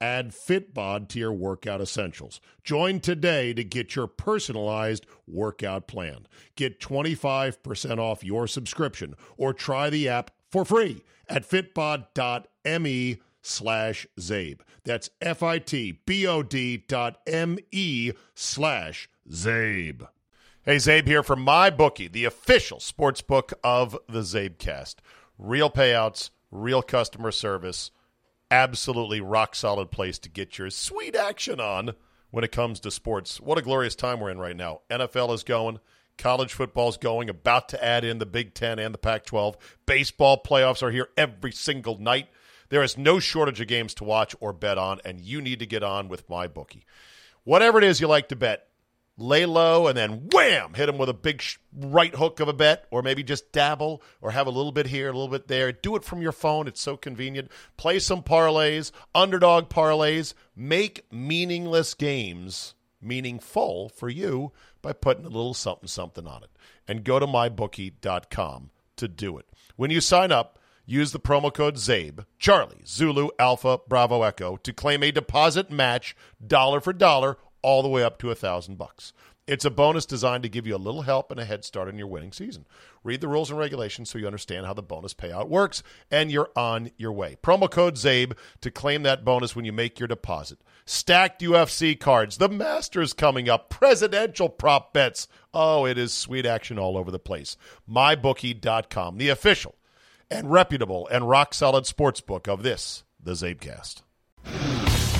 Add Fitbod to your workout essentials. Join today to get your personalized workout plan. Get 25% off your subscription or try the app for free at fitbod.me slash Czabe. That's F-I-T-B-O-D dot M-E slash Czabe. Hey, Czabe here from MyBookie, the official sports book of the Czabecast. Real payouts, real customer service – absolutely rock solid place to get your sweet action on when it comes to sports. What a glorious time we're in right now. NFL is going, college football is going, about to add in the Big Ten and the Pac 12. Baseball playoffs are here every single night. There is no shortage of games to watch or bet on, and you need to get on with MyBookie. Whatever it is you like to bet, lay low and then wham, hit them with a big sh- right hook of a bet, or maybe just dabble or have a little bit here, a little bit there. Do it from your phone. It's so convenient. Play some parlays, underdog parlays. Make meaningless games meaningful for you by putting a little something something on it. And go to mybookie.com to do it. When you sign up, use the promo code CZABE, Charlie, Zulu, Alpha, Bravo, Echo, to claim a deposit match dollar for dollar all the way up to a thousand bucks. It's a bonus designed to give you a little help and a head start in your winning season. Read the rules and regulations so you understand how the bonus payout works, and you're on your way. Promo code CZABE to claim that bonus when you make your deposit. Stacked UFC cards, the Masters coming up, presidential prop bets. Oh, it is sweet action all over the place. MyBookie.com, the official and reputable and rock solid sports book of this, the Czabecast.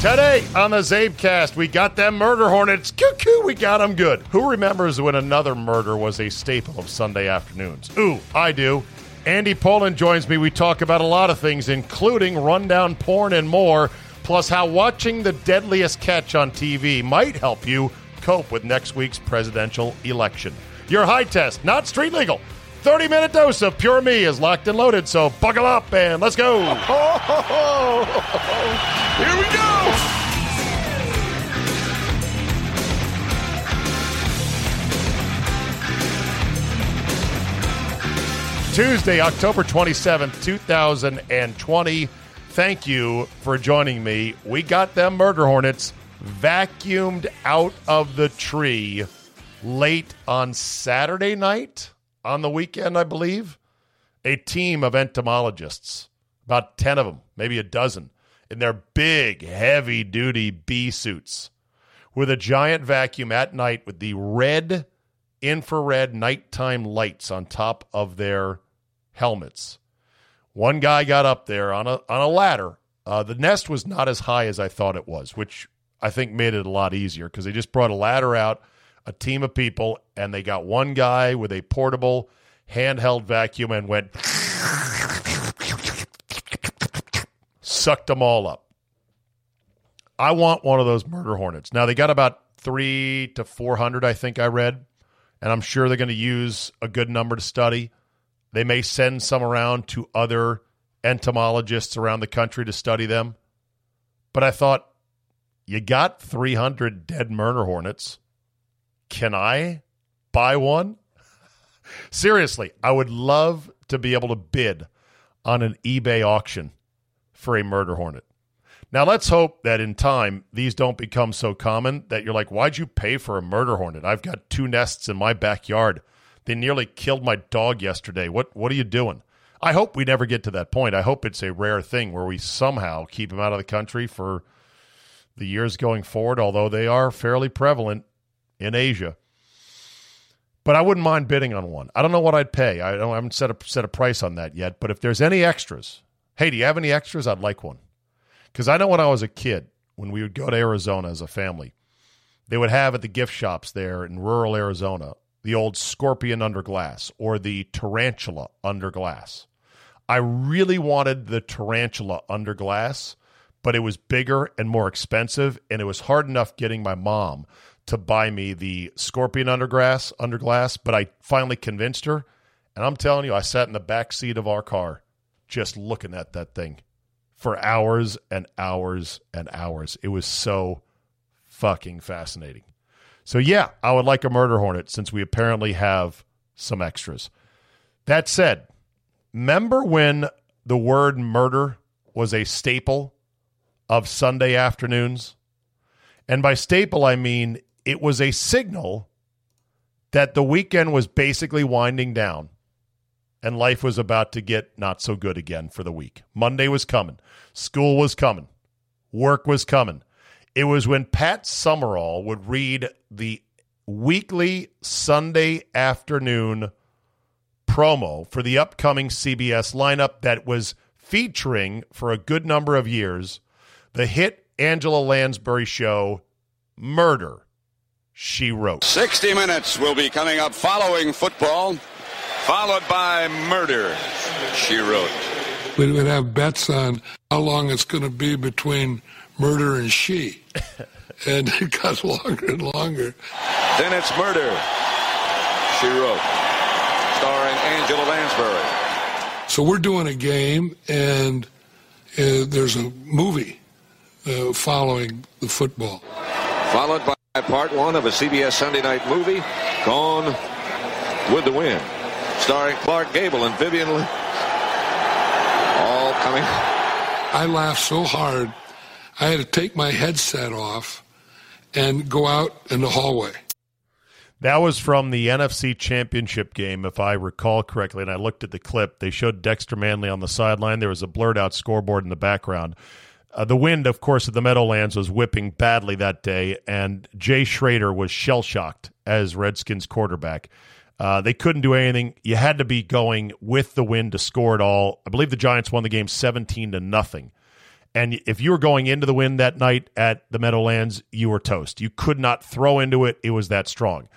Today on the Czabecast, we got them murder hornets. Cuckoo, we got them good. Who remembers when another murder was a staple of Sunday afternoons? Ooh, I do. Andy Pollin joins me. We talk about a lot of things, including rundown porn and more, plus how watching the deadliest catch on TV might help you cope with next week's presidential election. Your high test, not street legal. 30 minute dose of Pure Me is locked and loaded, so buckle up and let's go. Here we go. Tuesday, October 27th, 2020. Thank you for joining me. We got them murder hornets vacuumed out of the tree late on Saturday night on the weekend, I believe. A team of entomologists, about 10 of them, maybe a dozen, in their big, heavy duty bee suits with a giant vacuum at night with the red infrared nighttime lights on top of their helmets. One guy got up there on a on a ladder. Uh, the nest was not as high as I thought it was, which I think made it a lot easier because they just brought a ladder out, a team of people, and they got one guy with a portable handheld vacuum and went sucked them all up. I want one of those murder hornets. Now they got about three to four hundred, I think I read, and I'm sure they're going to use a good number to study. They may send some around to other entomologists around the country to study them. But I thought, you got 300 dead murder hornets. Can I buy one? Seriously, I would love to be able to bid on an eBay auction for a murder hornet. Now, let's hope that in time these don't become so common that you're like, why'd you pay for a murder hornet? I've got two nests in my backyard. They nearly killed my dog yesterday. What what are you doing? I hope we never get to that point. I hope it's a rare thing where we somehow keep them out of the country for the years going forward, although they are fairly prevalent in Asia. But I wouldn't mind bidding on one. I don't know what I'd pay. I, I haven't set a set a price on that yet. But if there's any extras, hey, do you have any extras? I'd like one. Because I know when I was a kid, when we would go to Arizona as a family, they would have at the gift shops there in rural Arizona the old scorpion under glass or the tarantula under glass. I really wanted the tarantula under glass, but it was bigger and more expensive, and it was hard enough getting my mom to buy me the scorpion under glass under glass. But I finally convinced her, and I'm telling you, I sat in the back seat of our car just looking at that thing for hours and hours and hours. It was so fucking fascinating. So, yeah, I would like a murder hornet since we apparently have some extras. That said, remember when the word murder was a staple of Sunday afternoons? And by staple, I mean it was a signal that the weekend was basically winding down and life was about to get not so good again for the week. Monday was coming, school was coming, work was coming. It was when Pat Summerall would read the weekly Sunday afternoon promo for the upcoming CBS lineup that was featuring for a good number of years the hit Angela Lansbury show, Murder, She Wrote. 60 minutes will be coming up following football, followed by Murder, She Wrote. We would have bets on how long it's going to be between murder and she. and it got longer and longer. Then it's Murder, She Wrote, starring Angela Lansbury. So we're doing a game, and uh, there's a movie uh, following the football. Followed by part one of a CBS Sunday night movie, Gone with the Wind, starring Clark Gable and Vivien Leigh. All coming. I laughed so hard I had to take my headset off and go out in the hallway. That was from the NFC Championship game, if I recall correctly. And I looked at the clip. They showed Dexter Manley on the sideline. There was a blurred out scoreboard in the background. Uh, the wind, of course, at the Meadowlands was whipping badly that day, and Jay Schroeder was shell shocked as Redskins quarterback. Uh, they couldn't do anything. You had to be going with the wind to score it all. I believe the Giants won the game 17 to nothing. And if you were going into the wind that night at the Meadowlands, you were toast. You could not throw into it, it was that strong.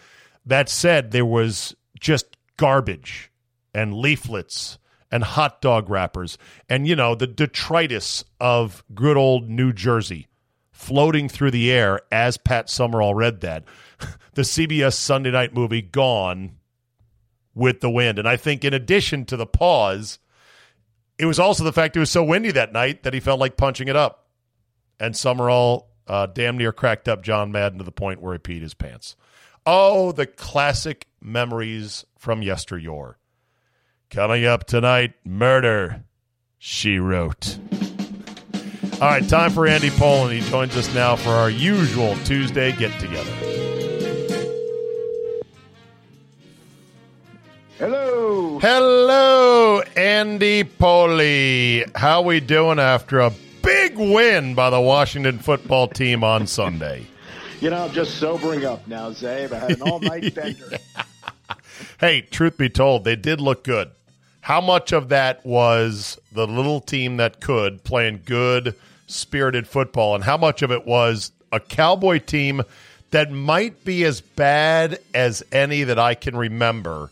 That said, there was just garbage and leaflets and hot dog wrappers and, you know, the detritus of good old New Jersey floating through the air as Pat Summerall read that. the CBS Sunday night movie Gone with the Wind. And I think, in addition to the pause, it was also the fact it was so windy that night that he felt like punching it up. And Summerall uh, damn near cracked up John Madden to the point where he peed his pants. Oh, the classic memories from yesteryear. Coming up tonight, murder, she wrote. All right, time for Andy Pollin. He joins us now for our usual Tuesday get together. Hello. Hello, Andy Poli. How we doing after a big win by the Washington football team on Sunday? You know, I'm just sobering up now, Czabe. I had an all-night bender. hey, truth be told, they did look good. How much of that was the little team that could playing good, spirited football, and how much of it was a Cowboy team that might be as bad as any that I can remember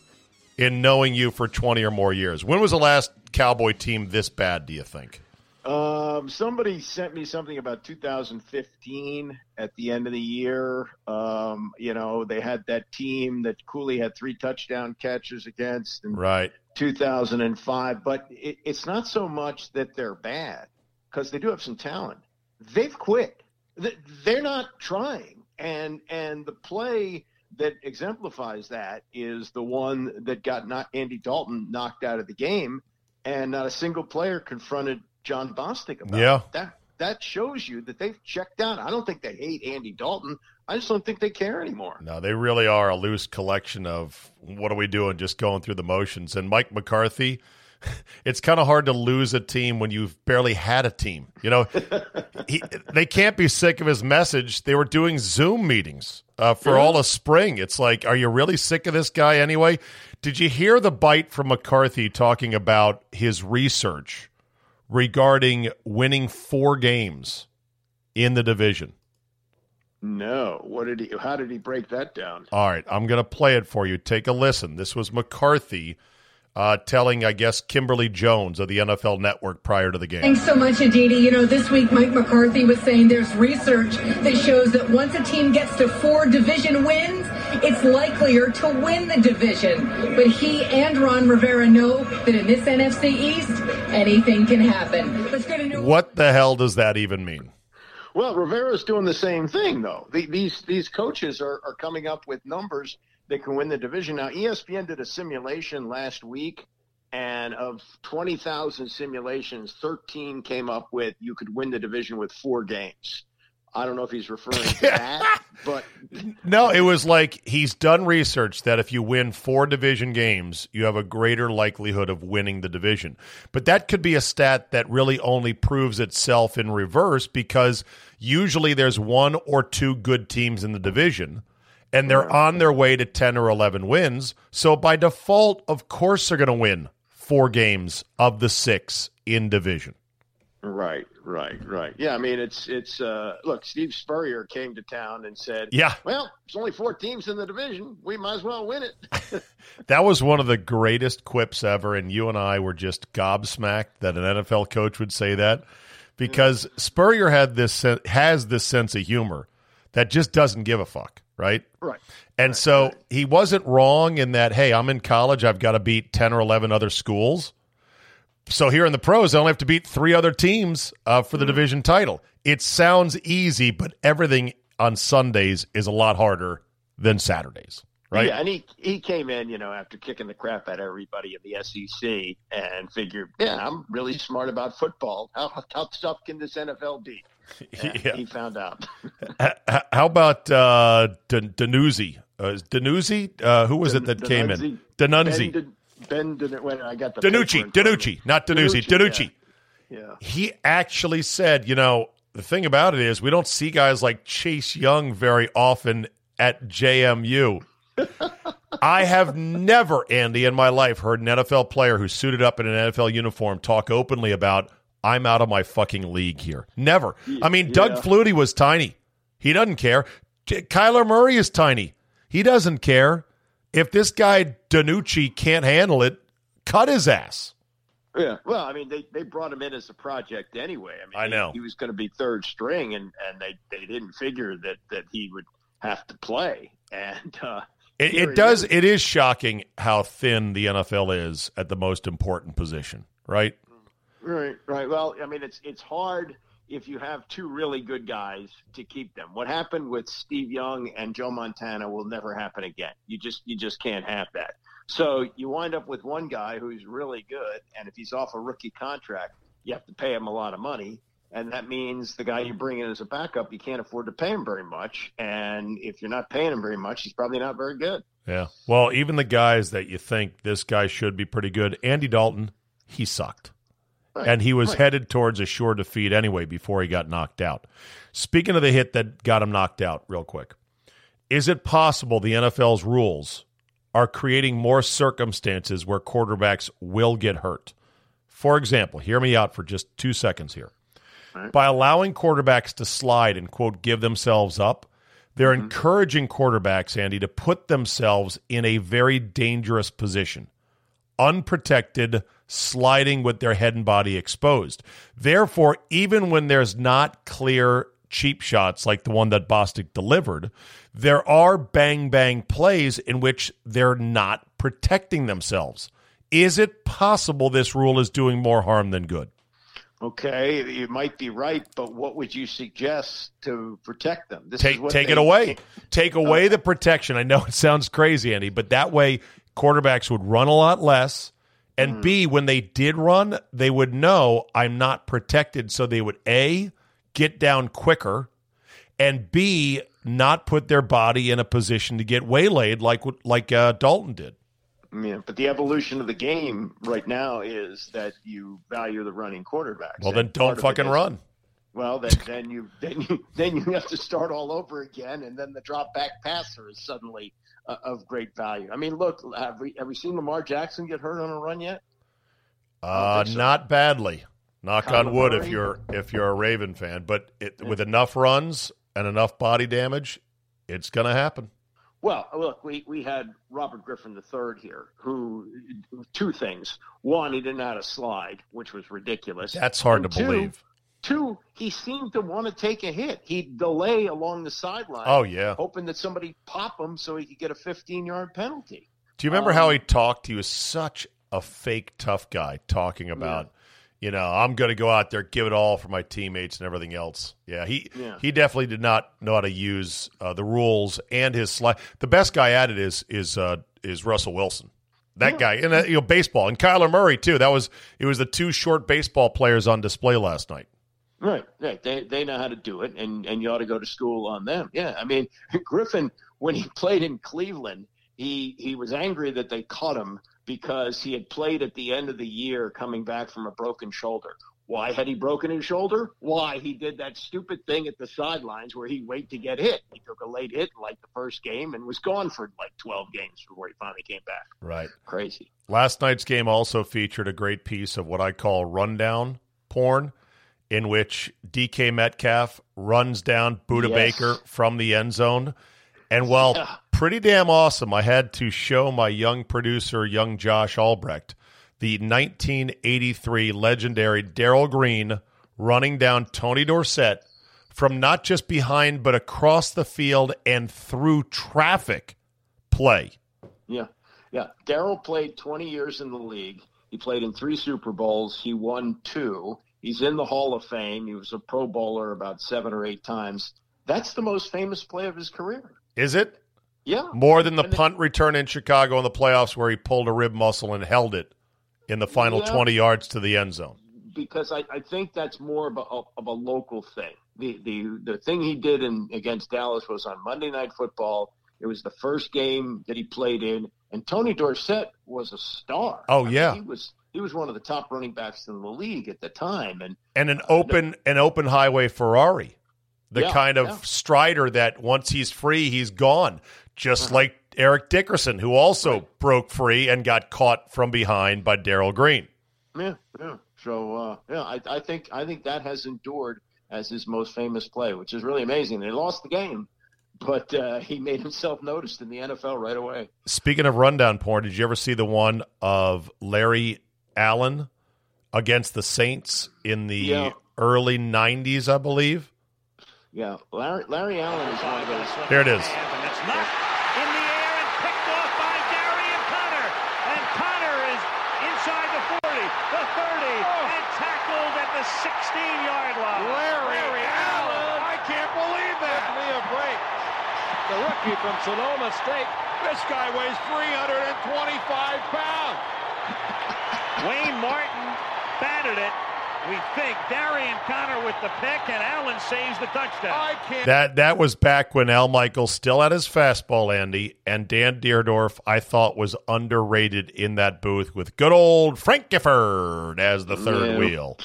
in knowing you for 20 or more years. When was the last Cowboy team this bad, do you think? Um, somebody sent me something about 2015 at the end of the year. Um, you know, they had that team that Cooley had three touchdown catches against in right. 2005. But it, it's not so much that they're bad because they do have some talent. They've quit. They're not trying. And, and the play – that exemplifies that is the one that got not Andy Dalton knocked out of the game, and not a single player confronted Jon Bostic about yeah. That that shows you that they've checked out. I don't think they hate Andy Dalton. I just don't think they care anymore. No, they really are a loose collection of what are we doing, just going through the motions. And Mike McCarthy, it's kind of hard to lose a team when you've barely had a team. You know, he, they can't be sick of his message. They were doing Zoom meetings uh, for all of spring. It's like, are you really sick of this guy anyway? Did you hear the bite from McCarthy talking about his research regarding winning four games in the division? No. What did he? How did he break that down? All right, I'm going to play it for you. Take a listen. This was McCarthy uh, telling, I guess, Kimberly Jones of the NFL Network prior to the game. Thanks so much, Aditi. You know, this week Mike McCarthy was saying there's research that shows that once a team gets to four division wins, it's likelier to win the division. But he and Ron Rivera know that in this NFC East, anything can happen. Let's get a new. What the hell does that even mean? Well, Rivera's doing the same thing, though. The, these these coaches are, are coming up with numbers that can win the division. Now, ESPN did a simulation last week, and of 20,000 simulations, 13 came up with you could win the division with four games. I don't know if he's referring to that, but No, it was like he's done research that if you win four division games, you have a greater likelihood of winning the division. But that could be a stat that really only proves itself in reverse because usually there's one or two good teams in the division and they're on their way to 10 or 11 wins. So by default, of course, they're going to win four games of the six in division. Right, right, right. Yeah, I mean, it's it's. uh Look, Steve Spurrier came to town and said, Yeah. well, there's only four teams in the division. We might as well win it." That was one of the greatest quips ever, and you and I were just gobsmacked that an NFL coach would say that because Spurrier had this has this sense of humor that just doesn't give a fuck, right? right. And so he wasn't wrong in that. Hey, I'm in college. I've got to beat ten or eleven other schools. So here in the pros, they only have to beat three other teams uh, for the division title. It sounds easy, but everything on Sundays is a lot harder than Saturdays, right? Yeah, and he he came in, you know, after kicking the crap out of everybody in the SEC, and figured, yeah, I'm really smart about football. How how tough can this NFL be? Yeah. He found out. How about uh, Dan- Danuzzi? Uh, Danuzzi? Uh, who was it that came in? Danunzi. Ben, ben when I got the DiNucci. paper in front of me. DiNucci. Not Danuzzi. DiNucci. Yeah. yeah. He actually said, you know, the thing about it is we don't see guys like Chase Young very often at JMU. I have never, Andy, in my life heard an NFL player who suited up in an NFL uniform talk openly about I'm out of my fucking league here. Never. I mean, Doug Yeah. Flutie was tiny. He doesn't care. Kyler Murray is tiny. He doesn't care. If this guy DiNucci can't handle it, cut his ass. Yeah. Well, I mean, they, they brought him in as a project anyway. I mean, I know. he, he was going to be third string, and, and they, they didn't figure that, that he would have to play. And uh, It, it does. is. It is shocking how thin the NFL is at the most important position, right? Right, right. Well, I mean, it's it's hard if you have two really good guys to keep them. What happened with Steve Young and Joe Montana will never happen again. You just you just can't have that. So you wind up with one guy who's really good, and if he's off a rookie contract, you have to pay him a lot of money. And that means the guy you bring in as a backup, you can't afford to pay him very much. And if you're not paying him very much, he's probably not very good. Yeah. Well, even the guys that you think this guy should be pretty good, Andy Dalton, he sucked. Right, And he was right. headed towards a sure defeat anyway before he got knocked out. Speaking of the hit that got him knocked out, real quick, is it possible the NFL's rules are creating more circumstances where quarterbacks will get hurt? For example, hear me out for just two seconds here. By allowing quarterbacks to slide and, quote, give themselves up, they're mm-hmm. encouraging quarterbacks, Andy, to put themselves in a very dangerous position unprotected, sliding with their head and body exposed. Therefore, even when there's not clear cheap shots like the one that Bostic delivered, there are bang bang plays in which they're not protecting themselves. Is it possible this rule is doing more harm than good? Okay, you might be right, but what would you suggest to protect them? This is Take what take they- it away. Take away the protection. I know it sounds crazy, Andy, but that way quarterbacks would run a lot less. And B, when they did run, they would know I'm not protected. So they would A, get down quicker, and B, not put their body in a position to get waylaid like like uh, Dalton did. Yeah, but the evolution of the game right now is that you value the running quarterback. Well, then don't part of it fucking is- run. Well, then, then you then you then you have to start all over again, and then the drop back passer is suddenly uh, of great value. I mean, look, have we have we seen Lamar Jackson get hurt on a run yet? Uh, so. not badly. Knock on wood if you're if you're a Raven fan, but it, with enough runs and enough body damage, it's going to happen. Well, look, we, we had Robert Griffin III here, who two things. One, he didn't know how to slide, which was ridiculous. That's hard And to two, believe. Two, he seemed to want to take a hit. He'd delay along the sideline, Oh, yeah. hoping that somebody pop him so he could get a 15 yard penalty. Do you remember how Um, he talked? He was such a fake tough guy talking about, you know, I'm going to go out there, give it all for my teammates and everything else. Yeah, he Yeah. he definitely did not know how to use uh, the rules and his slide. The best guy at it is is uh, is Russell Wilson. That guy, and uh, you know, baseball, and Kyler Murray too. That was it. Was the two short baseball players on display last night? Right, right. They they know how to do it, and and you ought to go to school on them. Yeah, I mean Griffin when he played in Cleveland, he he was angry that they caught him because he had played at the end of the year coming back from a broken shoulder. Why had he broken his shoulder? Why he did that stupid thing at the sidelines where he waited to get hit. He took a late hit in like the first game and was gone for like twelve games before he finally came back. Right. Crazy. Last night's game also featured a great piece of what I call rundown porn, in which DK Metcalf runs down Budda Yes. Baker from the end zone. And while Yeah. pretty damn awesome, I had to show my young producer, young Josh Albrecht, the 1983 legendary Darrell Green running down Tony Dorsett from not just behind, but across the field and through traffic play. Yeah, yeah. Darrell played 20 years in the league. He played in three Super Bowls. He won two. He's in the Hall of Fame. He was a Pro Bowler about seven or eight times. That's the most famous play of his career. Is it? Yeah. More than the And punt return in Chicago in the playoffs where he pulled a rib muscle and held it in the final Yeah. 20 yards to the end zone. because I, I think that's more of a, of a local thing. The, the the thing he did in against Dallas was on Monday Night Football. It was the first game that he played in, and Tony Dorsett was a star. Oh, I mean, yeah. he was he was one of the top running backs in the league at the time, and And an open an open highway Ferrari. The Yeah, kind of yeah. strider that once he's free, he's gone. Just Uh-huh. like Eric Dickerson, who also broke free and got caught from behind by Darrell Green. Yeah, yeah. So uh, yeah, I, I think I think that has endured as his most famous play, which is really amazing. They lost the game, but uh, he made himself noticed in the NFL right away. Speaking of rundown porn, did you ever see the one of Larry Allen against the Saints in the Yeah. early 90s, I believe? Yeah, Larry Larry Allen is one of those. Here it is. And it's not in the air and picked off by Darion Conner. And Conner is inside the 40, the 30, and tackled at the 16-yard line. Larry, Allen. I can't believe that. Me a break. The rookie from Sonoma State. This guy weighs 325 pounds. Wayne Martin batted it. We think Darion Conner with the pick, and Allen saves the touchdown. I can't. That that was back when Al Michaels still had his fastball, Andy, and Dan Dierdorf, I thought was underrated in that booth with good old Frank Gifford as the third Yeah. wheel.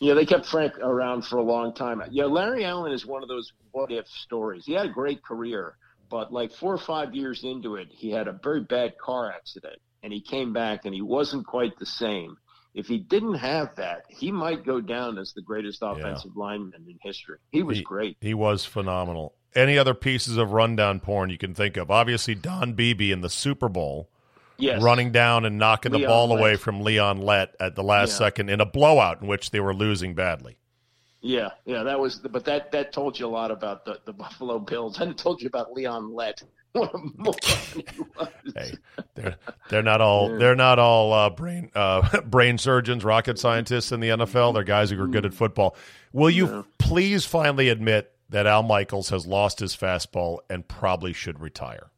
Yeah, they kept Frank around for a long time. Yeah, Larry Allen is one of those what if stories. He had a great career, but like four or five years into it, he had a very bad car accident and he came back and he wasn't quite the same. If he didn't have that, he might go down as the greatest offensive lineman in history. He was He- great. He was phenomenal. Any other pieces of rundown porn you can think of? Obviously, Don Beebe in the Super Bowl Yes. running down and knocking the ball Lett. away from Leon Lett at the last Yeah. second in a blowout in which they were losing badly. Yeah, yeah, that was, but that that told you a lot about the, the Buffalo Bills, and it told you about Leon Lett. What a moron he was. Hey, they're they're not all they're not all uh, brain uh, brain surgeons, rocket scientists in the NFL. They're guys who are good at football. Will you please finally admit that Al Michaels has lost his fastball and probably should retire?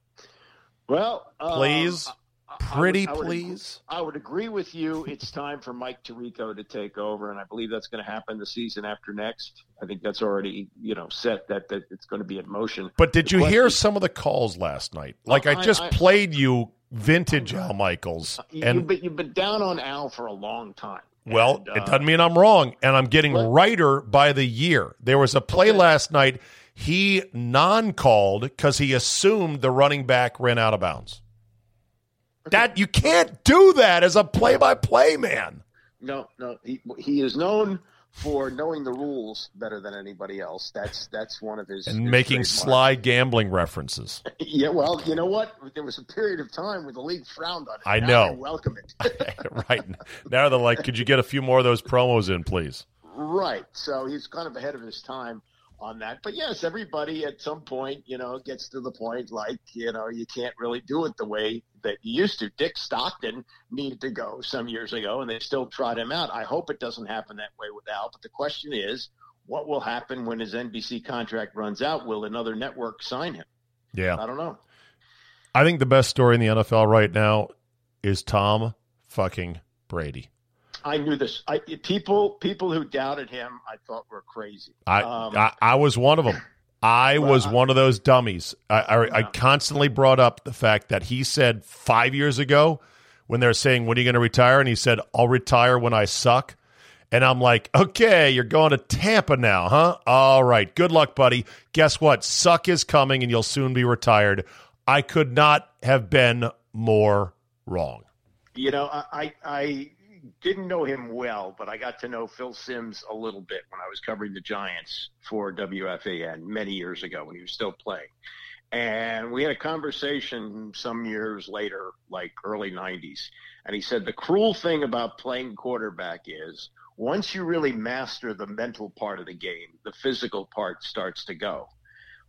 Well, um, Please, I- I pretty would- I would agree- please. I would agree with you. It's time for Mike Tirico to take over, and I believe that's going to happen the season after next. I think that's already you know set that that it's going to be in motion. But did you hear some of the calls last night? Like I I- just played you vintage Al Michaels, You, and you've, been, you've been down on Al for a long time. Well, And, it uh, doesn't mean I'm wrong, and I'm getting What? righter by the year. There was a play Okay. last night. He non-called because he assumed the running back ran out of bounds. That you can't do that as a play-by-play man. No, no. He, he is known for knowing the rules better than anybody else. That's that's one of his and his making sly gambling references. Yeah, well, you know what? There was a period of time where the league frowned on it. I Now know. welcome it. right now, they're like, "Could you get a few more of those promos in, please?" right. So he's kind of ahead of his time on that. But yes, everybody at some point, you know, gets to the point like, you know, you can't really do it the way that you used to. Dick Stockton needed to go some years ago, and they still trot him out. I hope it doesn't happen that way with Al. But the question is, what will happen when his NBC contract runs out? Will another network sign him? Yeah, I don't know. I think the best story in the NFL right now is Tom fucking Brady. I knew this. I, people, people who doubted him, I thought were crazy. I Um, I, I was one of them. I Well, was one of those dummies. I, I, I constantly brought up the fact that he said five years ago when they're saying, "When are you going to retire?" and he said, "I'll retire when I suck." And I'm like, "Okay, you're going to Tampa now, huh? All right, good luck, buddy. Guess what? Suck is coming, and you'll soon be retired." I could not have been more wrong. You know, I, I I didn't know him well, but I got to know Phil Simms a little bit when I was covering the Giants for WFAN many years ago when he was still playing. And we had a conversation some years later, like early 90s. And he said the cruel thing about playing quarterback is once you really master the mental part of the game, the physical part starts to go.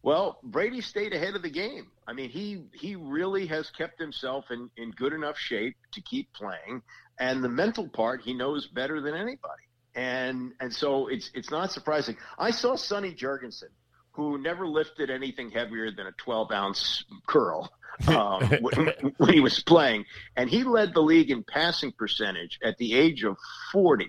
Well, Brady stayed ahead of the game. I mean, he he really has kept himself in, in good enough shape to keep playing, and the mental part he knows better than anybody. And and so it's it's not surprising. I saw Sonny Jurgensen, who never lifted anything heavier than a 12 ounce curl um, when, when he was playing, and he led the league in passing percentage at the age of 40.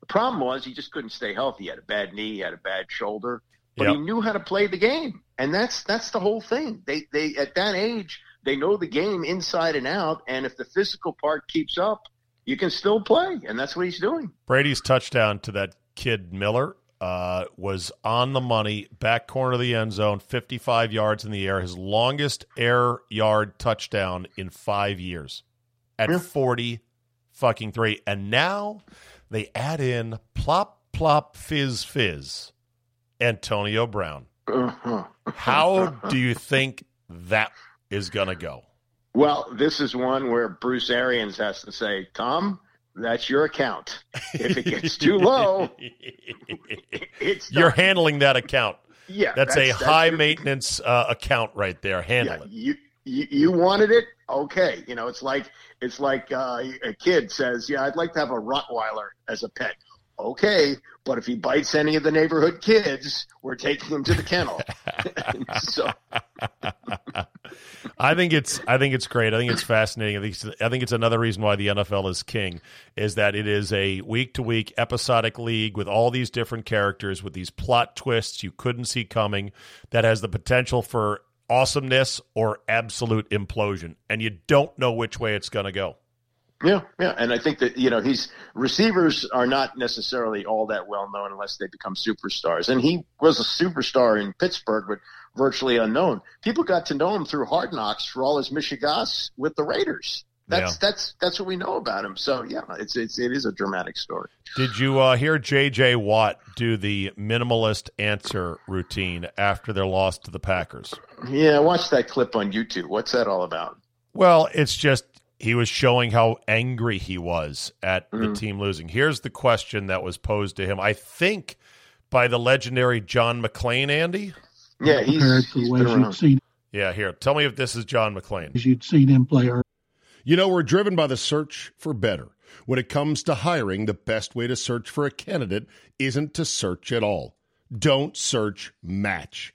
The problem was he just couldn't stay healthy. He had a bad knee, he had a bad shoulder, but Yep. he knew how to play the game, and that's that's the whole thing. They they at that age they know the game inside and out, and if the physical part keeps up, you can still play, and that's what he's doing. Brady's touchdown to that kid Miller uh, was on the money, back corner of the end zone, 55 yards in the air, his longest air yard touchdown in five years at Yeah. 40 fucking three. And now they add in plop, plop, fizz, fizz, Antonio Brown. Uh-huh. How do you think that is going to go? Well, this is one where Bruce Arians has to say, Tom, that's your account. If it gets too low, it's You're handling that account. yeah. That's, a high your- maintenance uh, account right there. Handle Yeah, it. you, you you wanted it, okay. You know, it's like it's like uh, a kid says, "Yeah, I'd like to have a Rottweiler as a pet." Okay, but if he bites any of the neighborhood kids, we're taking him to the kennel. so I think it's I think it's great. I think it's fascinating. I think it's, I think it's another reason why the NFL is king is that it is a week to week episodic league with all these different characters with these plot twists you couldn't see coming that has the potential for awesomeness or absolute implosion and you don't know which way it's going to go. Yeah, yeah, and I think that you know he's receivers are not necessarily all that well known unless they become superstars, and he was a superstar in Pittsburgh, but virtually unknown. People got to know him through Hard Knocks for all his Michigas with the Raiders. That's Yeah. that's that's what we know about him. So yeah, it's it's it is a dramatic story. Did you uh, hear J.J. Watt do the minimalist answer routine after their loss to the Packers? Yeah, watch that clip on YouTube. What's that all about? Well, it's just he was showing how angry he was at the Mhm. team losing. Here's the question that was posed to him, I think, by the legendary John McClain, Andy. Yeah, he's, compared to he's the been around. you'd seen Yeah, here. Tell me if this is John McClain. as you'd seen him play early. You know, we're driven by the search for better. When it comes to hiring, the best way to search for a candidate isn't to search at all. Don't search, match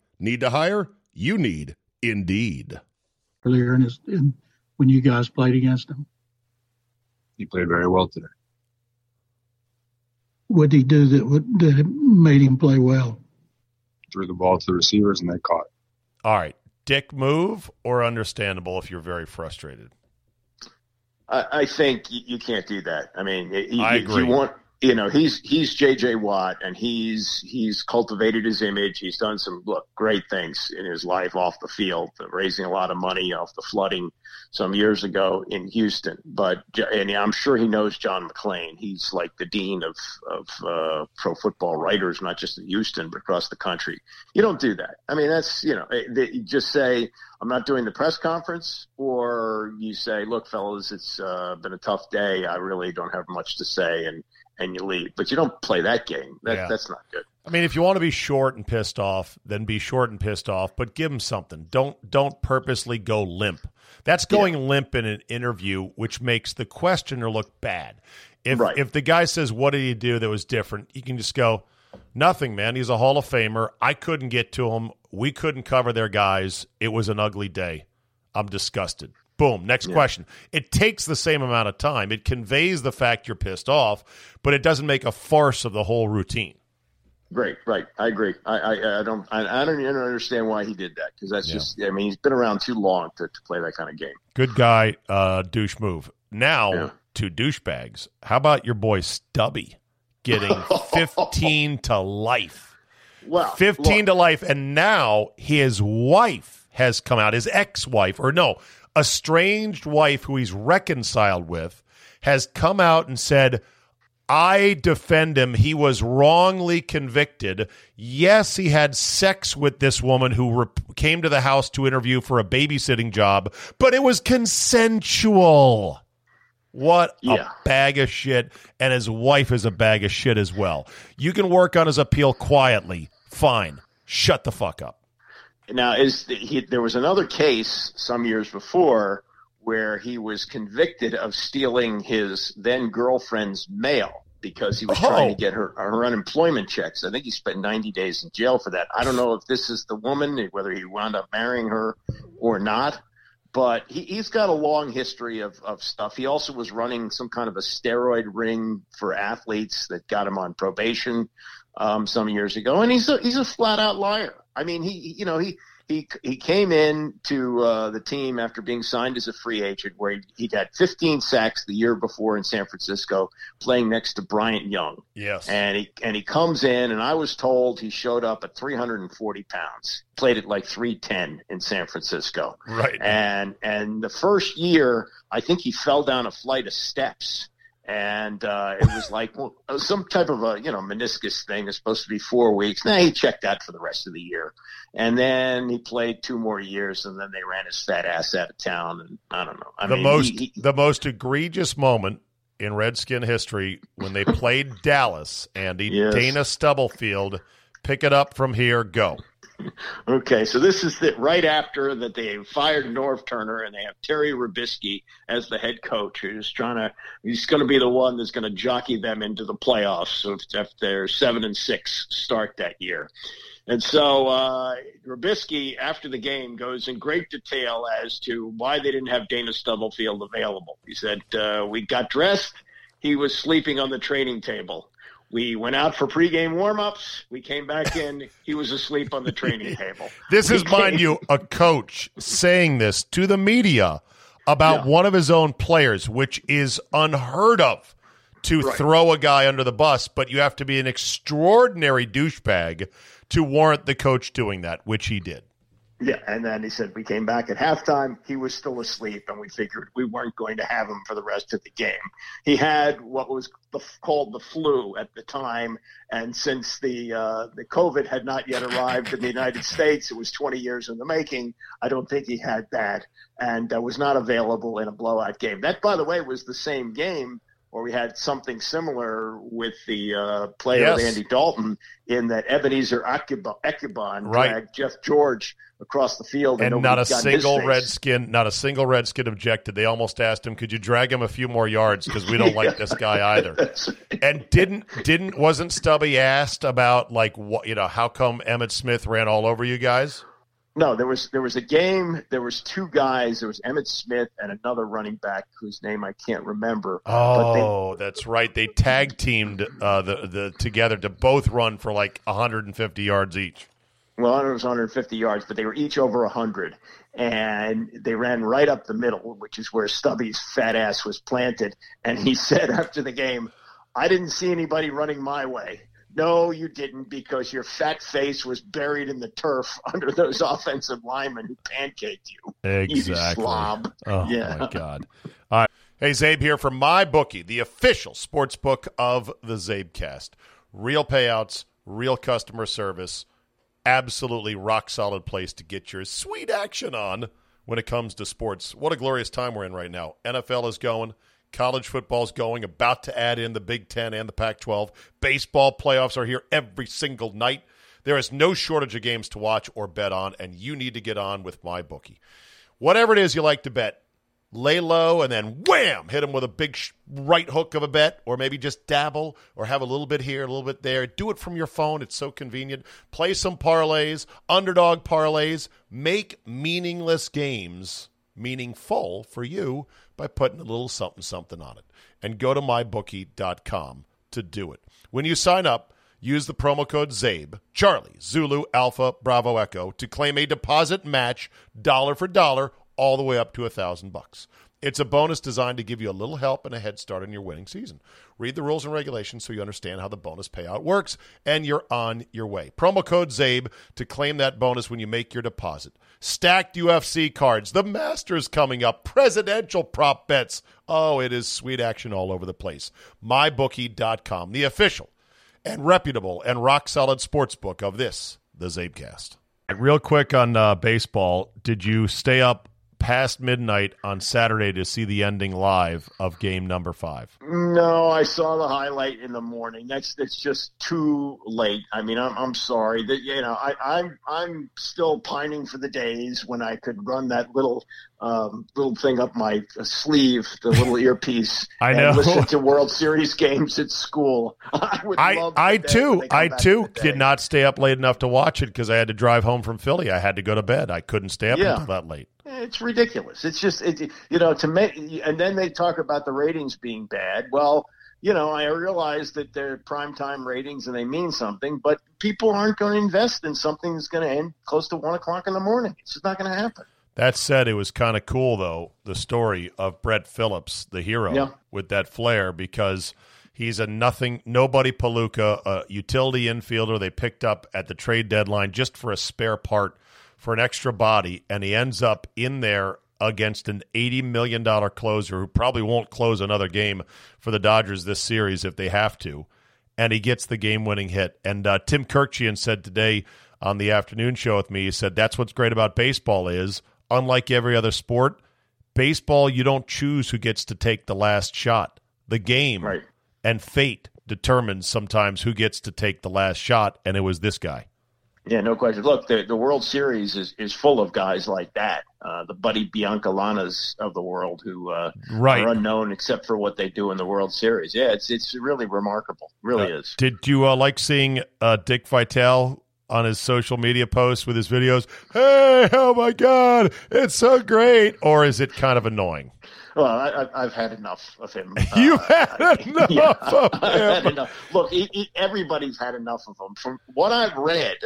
Need to hire? You need Indeed. Earlier in, his, in when you guys played against him. He played very well today. What did he do that would, that made him play well? Threw the ball to the receivers and they caught. All right, dick move or understandable if you're very frustrated. I, I think you, you, can't do that. I mean, you, I agree. You want you know he's he's J.J. Watt, and he's he's cultivated his image. He's done some look great things in his life off the field, raising a lot of money off the flooding some years ago in Houston. But and I'm sure he knows John McClain. He's like the dean of of uh, pro football writers, not just in Houston but across the country. You don't do that. I mean, that's you know, you just say I'm not doing the press conference, or you say, look, fellas, it's uh, been a tough day. I really don't have much to say, and and you leave. But you don't play that game. That, yeah. That's not good. I mean, if you want to be short and pissed off, then be short and pissed off. But give them something. Don't don't purposely go limp. That's going yeah. limp in an interview, which makes the questioner look bad. If right. if the guy says, "What did he do that was different?" You can just go, "Nothing, man. He's a Hall of Famer. I couldn't get to him. We couldn't cover their guys. It was an ugly day. I'm disgusted." Boom. Next yeah. question. It takes the same amount of time. It conveys the fact you're pissed off, but it doesn't make a farce of the whole routine. Great, right. I agree. I, I, I don't, I, I, don't even understand why he did that because that's yeah. just. I mean, he's been around too long to, to play that kind of game. Good guy, uh, douche move. Now yeah. to douchebags. How about your boy Stubby getting fifteen to life? Well, fifteen look. to life, and now his wife has come out. His ex-wife, or no, estranged wife who he's reconciled with has come out and said, I defend him. He was wrongly convicted. Yes, he had sex with this woman who re- came to the house to interview for a babysitting job, but it was consensual. What yeah. a bag of shit. And his wife is a bag of shit as well. You can work on his appeal quietly. Fine. Shut the fuck up. Now, is he, there was another case some years before where he was convicted of stealing his then girlfriend's mail because he was oh. trying to get her her unemployment checks. I think he spent 90 days in jail for that. I don't know if this is the woman, whether he wound up marrying her or not, but he, has got a long history of, of stuff. He also was running some kind of a steroid ring for athletes that got him on probation um, some years ago, and he's a, he's a flat out liar. I mean, he you know he he he came in to uh, the team after being signed as a free agent, where he, he'd had 15 sacks the year before in San Francisco, playing next to Bryant Young. Yes, and he and he comes in, and I was told he showed up at 340 pounds, played at like 310 in San Francisco. Right, and and the first year, I think he fell down a flight of steps and uh, it was like well, some type of a you know meniscus thing. It's supposed to be four weeks. Now he checked out for the rest of the year, and then he played two more years, and then they ran his fat ass out of town. And I don't know. I the mean, most he, he, the most egregious moment in Redskin history when they played Dallas. Andy yes. Dana Stubblefield, pick it up from here. Go okay, so this is the, right after that they fired Norv Turner and they have Terry Robiskie as the head coach who's trying to he's going to be the one that's going to jockey them into the playoffs if, if they're seven and six start that year. And so uh, Robiskie, after the game, goes in great detail as to why they didn't have Dana Stubblefield available. He said, uh, "We got dressed. He was sleeping on the training table." We went out for pregame warmups. We came back in. He was asleep on the training table. this is, mind you, a coach saying this to the media about yeah. one of his own players, which is unheard of to right. throw a guy under the bus, but you have to be an extraordinary douchebag to warrant the coach doing that, which he did. Yeah, and then he said we came back at halftime. He was still asleep, and we figured we weren't going to have him for the rest of the game. He had what was the, called the flu at the time, and since the uh, the COVID had not yet arrived in the United States, it was 20 years in the making. I don't think he had that, and uh, was not available in a blowout game. That, by the way, was the same game or we had something similar with the uh, play Yes. of Andy Dalton in that Ebenezer Ekuban Right. dragged Jeff George across the field, and nobody not a got in his single redskin not a single redskin objected. They almost asked him could you drag him a few more yards? Because we don't like this guy either. and didn't didn't wasn't stubby asked about like what you know how come emmitt smith ran all over you guys No, there was there was a game. There was two guys. There was Emmitt Smith and another running back whose name I can't remember. But they, oh that's right they tag teamed uh, the the together to both run for like 150 yards each well, it was 150 yards, but they were each over 100, and they ran right up the middle, which is where Stubby's fat ass was planted. And he said after the game, "I didn't see anybody running my way." No, you didn't, because your fat face was buried in the turf under those offensive linemen who pancaked you. You exactly slob. Oh Yeah. my god! All right, hey Czabe here from MyBookie, the official sports book of the Czabecast. Real payouts, real customer service, absolutely rock solid place to get your sweet action on when it comes to sports. What a glorious time we're in right now. NFL is going. College football's going, about to add in the Big Ten and the Pac 12. Baseball playoffs are here every single night. There is no shortage of games to watch or bet on, and you need to get on with MyBookie. Whatever it is you like to bet, lay low and then wham, hit them with a big sh- right hook of a bet, or maybe just dabble or have a little bit here, a little bit there. Do it from your phone. It's so convenient. Play some parlays, underdog parlays. Make meaningless games meaningful for you by putting a little something something on it. And go to mybookie.com to do it. When you sign up, use the promo code CZABE, Charlie, Zulu, Alpha, Bravo, Echo to claim a deposit match dollar for dollar all the way up to a thousand bucks. It's a bonus designed to give you a little help and a head start in your winning season. Read the rules and regulations so you understand how the bonus payout works, and you're on your way. Promo code CZABE to claim that bonus when you make your deposit. Stacked UFC cards, the Masters coming up, presidential prop bets. Oh, it is sweet action all over the place. MyBookie.com, the official and reputable and rock solid sports book of this, the Czabecast. Real quick on uh, baseball, did you stay up past midnight on Saturday to see the ending live of game number five? No, I saw the highlight in the morning. That's that's just too late. I mean, I'm I'm sorry that you know I I'm I'm still pining for the days when I could run that little um, little thing up my sleeve, the little earpiece, I and know. listen to World Series games at school. I would I, I the day when too, I too did not stay up late enough to watch it because I had to drive home from Philly. I had to go to bed. I couldn't stay up Yeah. until that late. Eh, it's ridiculous. It's just it, you know to make and then they talk about the ratings being bad. Well, you know, I realize that they're primetime ratings and they mean something, but people aren't going to invest in something that's going to end close to one o'clock in the morning. It's just not going to happen. That said, it was kind of cool though the story of Brett Phillips, the hero, Yeah. with that flair because he's a nothing, nobody palooka, a utility infielder they picked up at the trade deadline just for a spare part for an extra body, and he ends up in there against an eighty million dollar closer who probably won't close another game for the Dodgers this series if they have to, and he gets the game winning hit. And uh, Tim Kurkjian said today on the afternoon show with me, he said that's what's great about baseball is unlike every other sport, baseball you don't choose who gets to take the last shot. The game Right. and fate determines sometimes who gets to take the last shot, and it was this guy. Yeah, no question. Look, the the World Series is, is full of guys like that. Uh, the Buddy Biancalanas of the world who uh, Right. are unknown except for what they do in the World Series. Yeah, it's it's really remarkable. Really Uh, is. Did you uh, like seeing uh, Dick Vitale on his social media posts with his videos? Hey, oh my God, it's so great! Or is it kind of annoying? Well, I, I- I've had enough of him. You Uh, had enough yeah, of I've had enough. Look, he, he, everybody's had enough of him. From what I've read,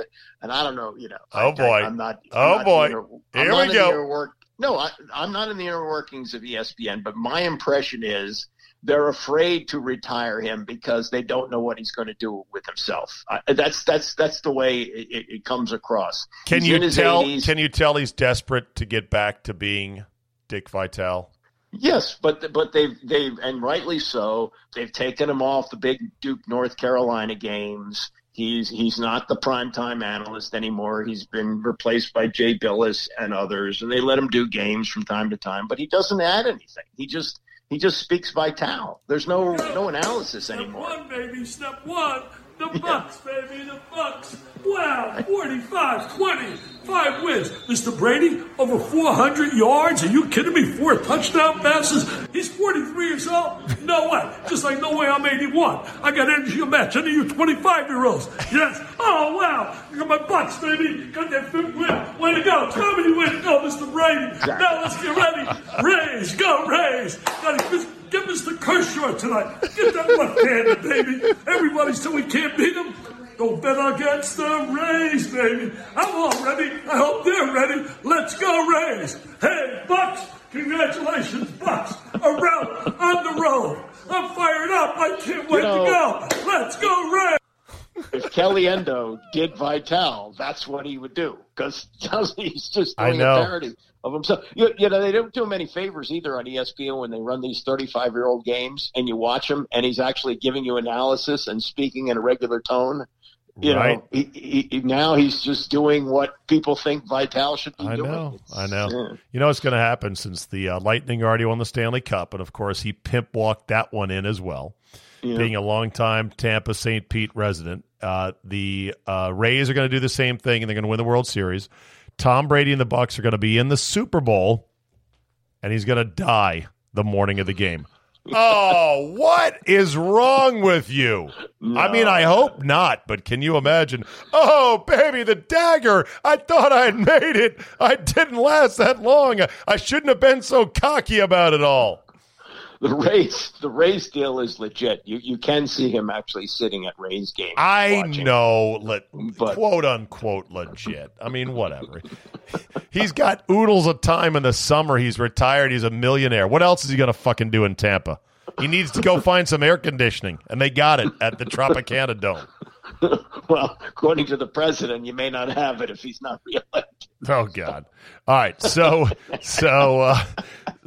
and I don't know, you know. Oh, I, boy. I, am not. Oh, I'm not boy. inner- I'm Here we go. work, no, I, I'm not in the inner workings of ESPN, but my impression is they're afraid to retire him because they don't know what he's going to do with himself. I, that's that's that's the way it, it, it comes across. Can He's you tell? 80s. Can you tell he's desperate to get back to being Dick Vitale? Yes, but but they've they've and rightly so. They've taken him off the big Duke North Carolina games. He's he's not the primetime analyst anymore. He's been replaced by Jay Bilas and others, and they let him do games from time to time. But he doesn't add anything. He just he just speaks Vitale. There's no no analysis Step anymore. one, baby. Step one. The Bucks, baby. The Bucks. Wow. 45, 20, five wins. Mr. Brady, over 400 yards. Are you kidding me? Four touchdown passes. He's 43 years old. No way. Just like no way I'm 81. I got energy to match any of you 25 year olds. Yes. Oh, wow. I got my Bucks, baby. Got that fifth win. Way to go. Comedy way to go, Mr. Brady. Now let's get ready. Rays. Go, raise. Got Give us Mr. Kershaw tonight. Get that left-handed, baby. Everybody said we can't beat him. Don't bet against the Rays, baby. I'm all ready. I hope they're ready. Let's go, Rays. Hey, Bucks. Congratulations, Bucks. Around on the road. I'm fired up. I can't wait know- to go. Let's go, Rays. If Caliendo did Vitale, that's what he would do because he's just doing a parody of himself. You, you know, they don't do him any favors either on ESPN when they run these 35 year old games and you watch him and he's actually giving you analysis and speaking in a regular tone. You Right. know, he, he, now he's just doing what people think Vitale should be doing. I doing. know, It's- I know. yeah. You know what's going to happen since the uh, Lightning already won the Stanley Cup, and of course he pimp walked that one in as well. Yeah. Being a longtime Tampa St. Pete resident, uh, the uh, Rays are going to do the same thing, and they're going to win the World Series. Tom Brady and the Bucks are going to be in the Super Bowl, and he's going to die the morning of the game. oh, what is wrong with you? I mean, I hope not, but can you imagine? Oh, baby, the dagger. I thought I had made it. I didn't last that long. I shouldn't have been so cocky about it all. The Rays, the Rays deal is legit. You you can see him actually sitting at Rays games. I watching. know, le- But- quote unquote, legit. I mean, whatever. he's got oodles of time in the summer. He's retired. He's a millionaire. What else is he going to fucking do in Tampa? He needs to go find some air conditioning, and they got it at the Tropicana Dome. well, according to the president, you may not have it if he's not reelected. Oh God! All right, so so uh,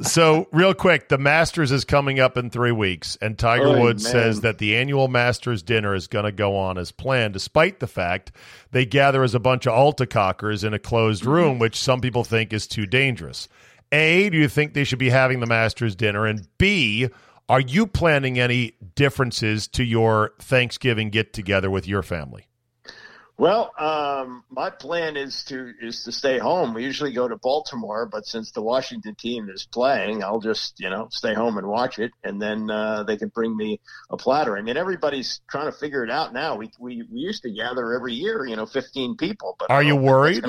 so real quick, the Masters is coming up in three weeks, and Tiger Oy, Woods man. says that the annual Masters dinner is going to go on as planned, despite the fact they gather as a bunch of altacockers in a closed Mm-hmm. room, which some people think is too dangerous. A, do you think they should be having the Masters dinner? And B, are you planning any differences to your Thanksgiving get together with your family? Well, um, my plan is to is to stay home. We usually go to Baltimore, but since the Washington team is playing, I'll just you know stay home and watch it, and then uh, they can bring me a platter. I mean, everybody's trying to figure it out now. We we, we used to gather every year, you know, fifteen people. But Are you worried?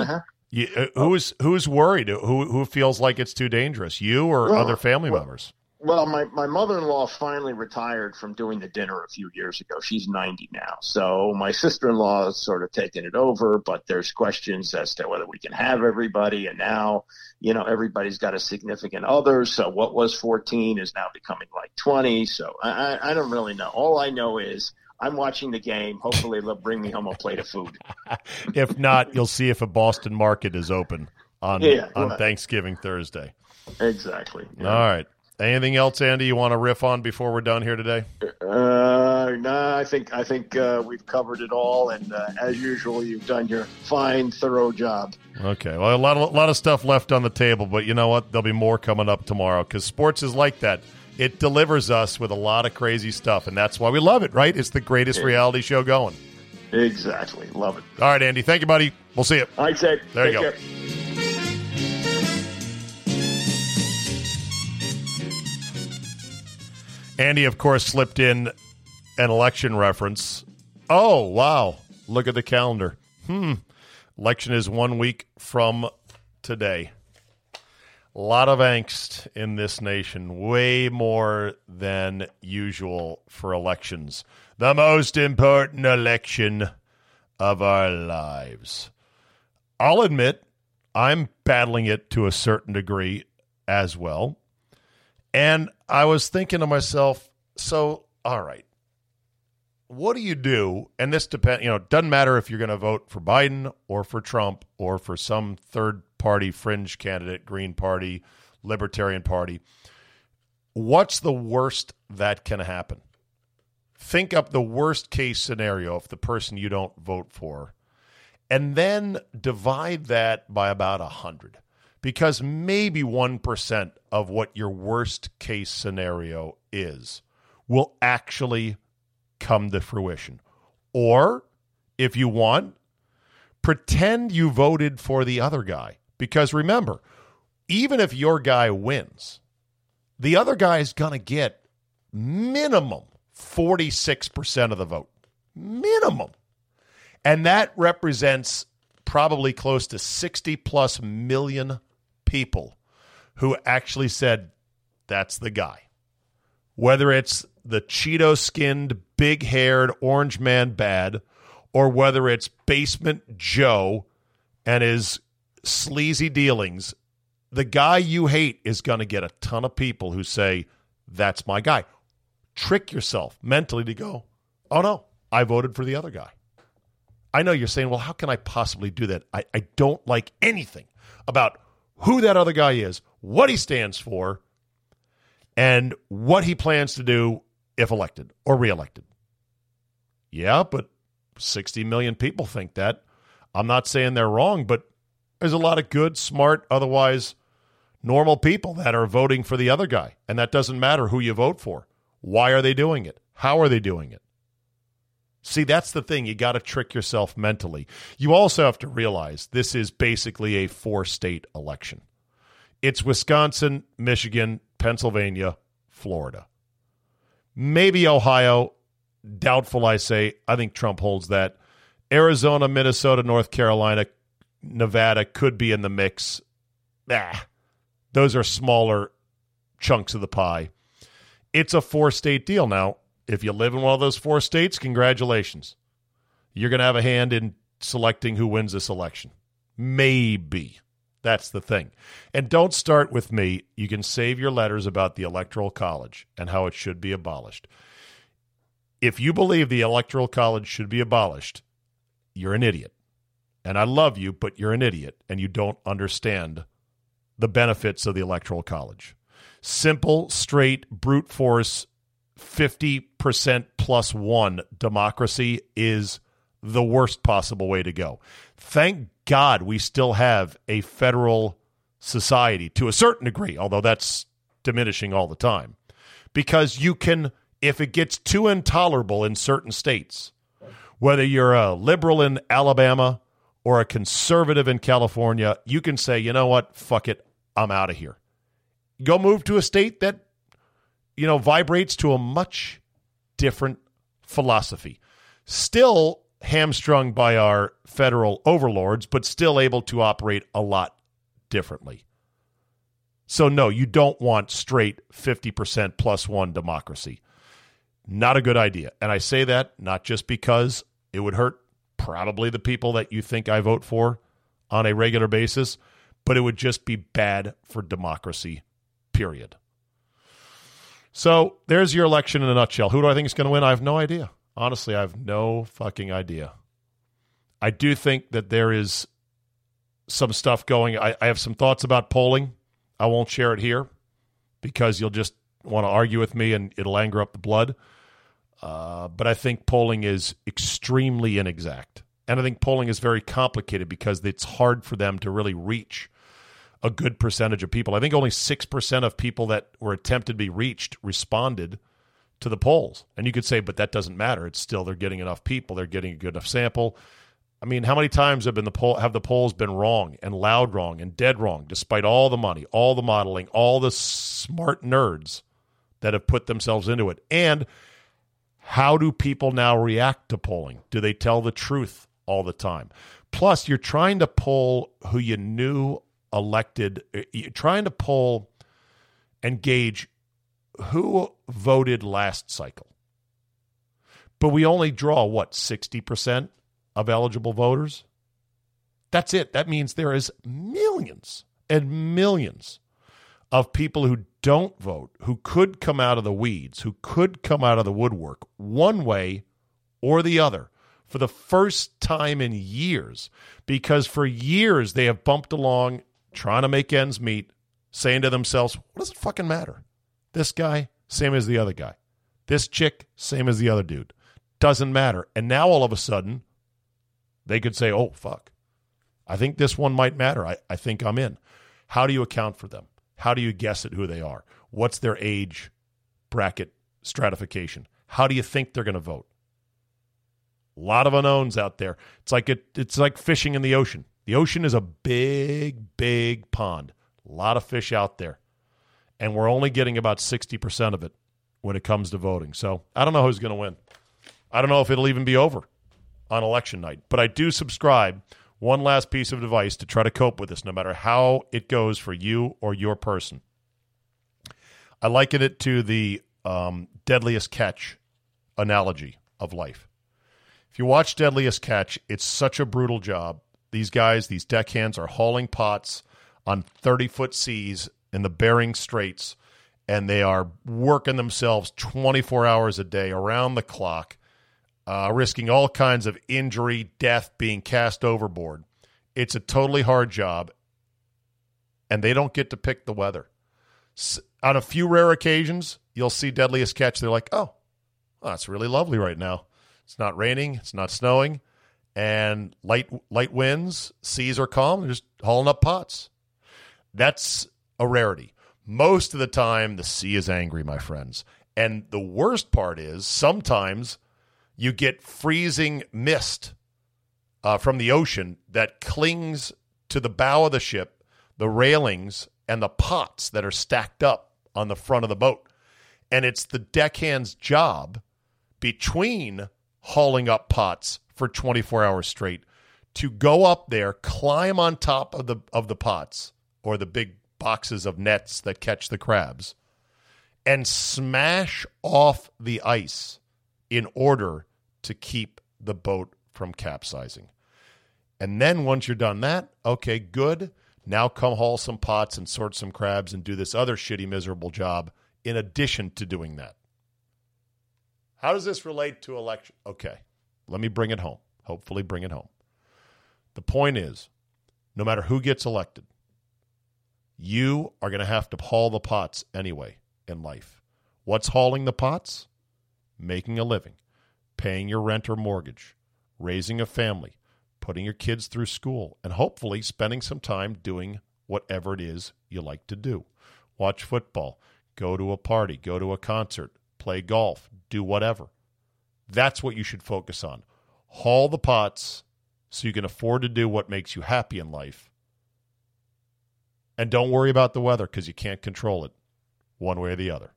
You, uh, who's who's worried? Who who feels like it's too dangerous? You or Well, other family well- members? Well, my, my mother in law finally retired from doing the dinner a few years ago. She's 90 now. So my sister in law is sort of taking it over, but there's questions as to whether we can have everybody. And now, you know, everybody's got a significant other. So what was 14 is now becoming like 20. So I, I, don't really know. All I know is I'm watching the game. Hopefully they'll bring me home a plate of food. If not, you'll see if a Boston market is open on Yeah, on right. Thanksgiving Thursday. Exactly. All right. Anything else, Andy? You want to riff on before we're done here today? Uh, no, I think I think uh, we've covered it all, and uh, as usual, you've done your fine, thorough job. Okay. Well, a lot of a lot of stuff left on the table, but you know what? There'll be more coming up tomorrow because sports is like that. It delivers us with a lot of crazy stuff, and that's why we love it. Right? It's the greatest reality show going. Exactly, love it. All right, Andy. Thank you, buddy. We'll see you. All right, Zach. There you go. care. Andy, of course, slipped in an election reference. Oh, wow. Look at the calendar. Hmm. Election is one week from today. A lot of angst in this nation, way more than usual for elections. The most important election of our lives. I'll admit, I'm battling it to a certain degree as well. And I was thinking to myself, so, all right, what do you do? And this depends, you know, doesn't matter if you're going to vote for Biden or for Trump or for some third party fringe candidate, Green Party, Libertarian Party. What's the worst that can happen? Think up the worst case scenario if the person you don't vote for, and then divide that by about a 100 because maybe 1% of what your worst case scenario is will actually come to fruition. Or if you want, pretend you voted for the other guy. Because remember, even if your guy wins, the other guy is going to get minimum 46% of the vote. Minimum. And that represents probably close to 60 plus million people who actually said, that's the guy. Whether it's the Cheeto skinned, big haired, orange man bad, or whether it's Basement Joe and his sleazy dealings, the guy you hate is going to get a ton of people who say, that's my guy. Trick yourself mentally to go, oh no, I voted for the other guy. I know you're saying, well, how can I possibly do that? I, I don't like anything about who that other guy is, what he stands for, and what he plans to do if elected or reelected. Yeah, but 60 million people think that. I'm not saying they're wrong, but there's a lot of good, smart, otherwise normal people that are voting for the other guy. And that doesn't matter who you vote for. Why are they doing it? How are they doing it? See, that's the thing. You got to trick yourself mentally. You also have to realize this is basically a four state election it's Wisconsin, Michigan, Pennsylvania, Florida. Maybe Ohio. Doubtful, I say. I think Trump holds that. Arizona, Minnesota, North Carolina, Nevada could be in the mix. Ah, those are smaller chunks of the pie. It's a four state deal. Now, if you live in one of those four states, congratulations. You're going to have a hand in selecting who wins this election. Maybe. That's the thing. And don't start with me. You can save your letters about the Electoral College and how it should be abolished. If you believe the Electoral College should be abolished, you're an idiot. And I love you, but you're an idiot and you don't understand the benefits of the Electoral College. Simple, straight, brute force, 50% plus one democracy is the worst possible way to go. Thank God we still have a federal society to a certain degree, although that's diminishing all the time. Because you can, if it gets too intolerable in certain states, whether you're a liberal in Alabama or a conservative in California, you can say, you know what, fuck it, I'm out of here. Go move to a state that, you know, vibrates to a much different philosophy. Still hamstrung by our federal overlords, but still able to operate a lot differently. So, no, you don't want straight 50% plus one democracy. Not a good idea. And I say that not just because it would hurt probably the people that you think I vote for on a regular basis, but it would just be bad for democracy, period. So there's your election in a nutshell. Who do I think is going to win? I have no idea. Honestly, I have no fucking idea. I do think that there is some stuff going. I, I have some thoughts about polling. I won't share it here because you'll just want to argue with me and it'll anger up the blood. Uh, but I think polling is extremely inexact. And I think polling is very complicated because it's hard for them to really reach a good percentage of people. I think only 6% of people that were attempted to be reached responded to the polls. And you could say, but that doesn't matter. It's still they're getting enough people, they're getting a good enough sample. I mean, how many times have been the poll have the polls been wrong and loud wrong and dead wrong, despite all the money, all the modeling, all the smart nerds that have put themselves into it? And how do people now react to polling? Do they tell the truth all the time? Plus, you're trying to poll who you knew elected. Uh, trying to pull and gauge who voted last cycle. But we only draw what 60% of eligible voters. That's it. That means there is millions and millions of people who don't vote, who could come out of the weeds, who could come out of the woodwork one way or the other for the first time in years because for years they have bumped along trying to make ends meet, saying to themselves, what does it fucking matter? This guy, same as the other guy. This chick, same as the other dude. Doesn't matter. And now all of a sudden, they could say, oh, fuck. I think this one might matter. I, I think I'm in. How do you account for them? How do you guess at who they are? What's their age bracket stratification? How do you think they're going to vote? A lot of unknowns out there. It's like it, it's like fishing in the ocean. The ocean is a big, big pond. A lot of fish out there. And we're only getting about 60% of it when it comes to voting. So I don't know who's going to win. I don't know if it'll even be over on election night. But I do subscribe one last piece of advice to try to cope with this, no matter how it goes for you or your person. I liken it to the um, deadliest catch analogy of life. If you watch Deadliest Catch, it's such a brutal job. These guys, these deckhands, are hauling pots on 30 foot seas in the Bering Straits, and they are working themselves 24 hours a day around the clock, uh, risking all kinds of injury, death, being cast overboard. It's a totally hard job, and they don't get to pick the weather. S- on a few rare occasions, you'll see Deadliest Catch. They're like, oh, well, that's really lovely right now. It's not raining, it's not snowing, and light light winds, seas are calm, just hauling up pots. That's a rarity. Most of the time the sea is angry, my friends. And the worst part is sometimes you get freezing mist uh, from the ocean that clings to the bow of the ship, the railings, and the pots that are stacked up on the front of the boat. And it's the deckhand's job between hauling up pots for 24 hours straight to go up there, climb on top of the of the pots or the big boxes of nets that catch the crabs and smash off the ice in order to keep the boat from capsizing. And then once you're done that, okay, good. Now come haul some pots and sort some crabs and do this other shitty, miserable job in addition to doing that. How does this relate to election? Okay, let me bring it home. Hopefully, bring it home. The point is no matter who gets elected, you are going to have to haul the pots anyway in life. What's hauling the pots? Making a living, paying your rent or mortgage, raising a family, putting your kids through school, and hopefully spending some time doing whatever it is you like to do. Watch football, go to a party, go to a concert, play golf, do whatever. That's what you should focus on. Haul the pots so you can afford to do what makes you happy in life. And don't worry about the weather because you can't control it one way or the other.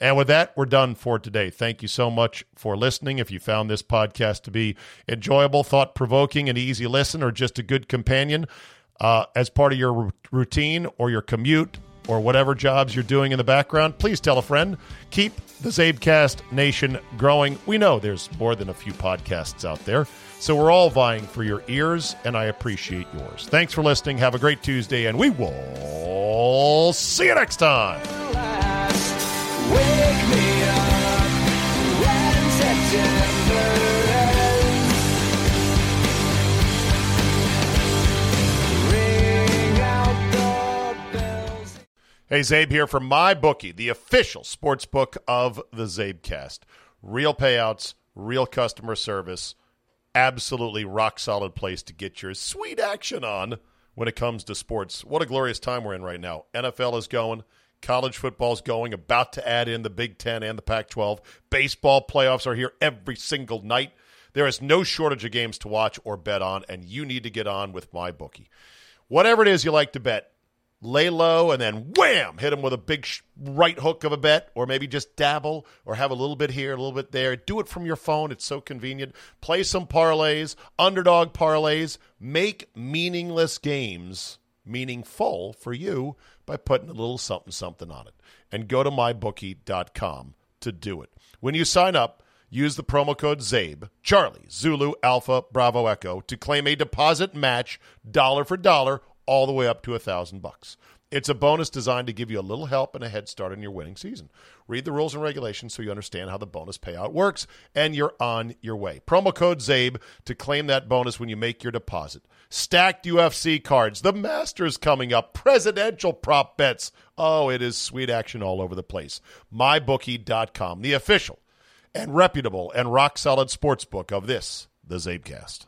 And with that, we're done for today. Thank you so much for listening. If you found this podcast to be enjoyable, thought provoking, an easy listen, or just a good companion uh, as part of your r- routine or your commute or whatever jobs you're doing in the background, please tell a friend. Keep the Czabecast Nation growing. We know there's more than a few podcasts out there, so we're all vying for your ears, and I appreciate yours. Thanks for listening. Have a great Tuesday, and we will see you next time. Hey, Czabe here from MyBookie, the official sports book of the Czabecast. Real payouts, real customer service, absolutely rock solid place to get your sweet action on when it comes to sports. What a glorious time we're in right now. NFL is going, college football is going, about to add in the Big Ten and the Pac 12. Baseball playoffs are here every single night. There is no shortage of games to watch or bet on, and you need to get on with MyBookie. Whatever it is you like to bet, lay low and then wham, hit them with a big right hook of a bet, or maybe just dabble or have a little bit here, a little bit there. Do it from your phone. It's so convenient. Play some parlays, underdog parlays. Make meaningless games meaningful for you by putting a little something something on it. And go to mybookie.com to do it. When you sign up, use the promo code CZABE, Charlie, Zulu, Alpha, Bravo, Echo to claim a deposit match dollar for dollar all the way up to a thousand bucks. It's a bonus designed to give you a little help and a head start in your winning season. Read the rules and regulations so you understand how the bonus payout works, and you're on your way. Promo code CZABE to claim that bonus when you make your deposit. Stacked UFC cards, the Masters coming up, presidential prop bets. Oh, it is sweet action all over the place. MyBookie.com, the official and reputable and rock solid sports book of this, the Czabecast.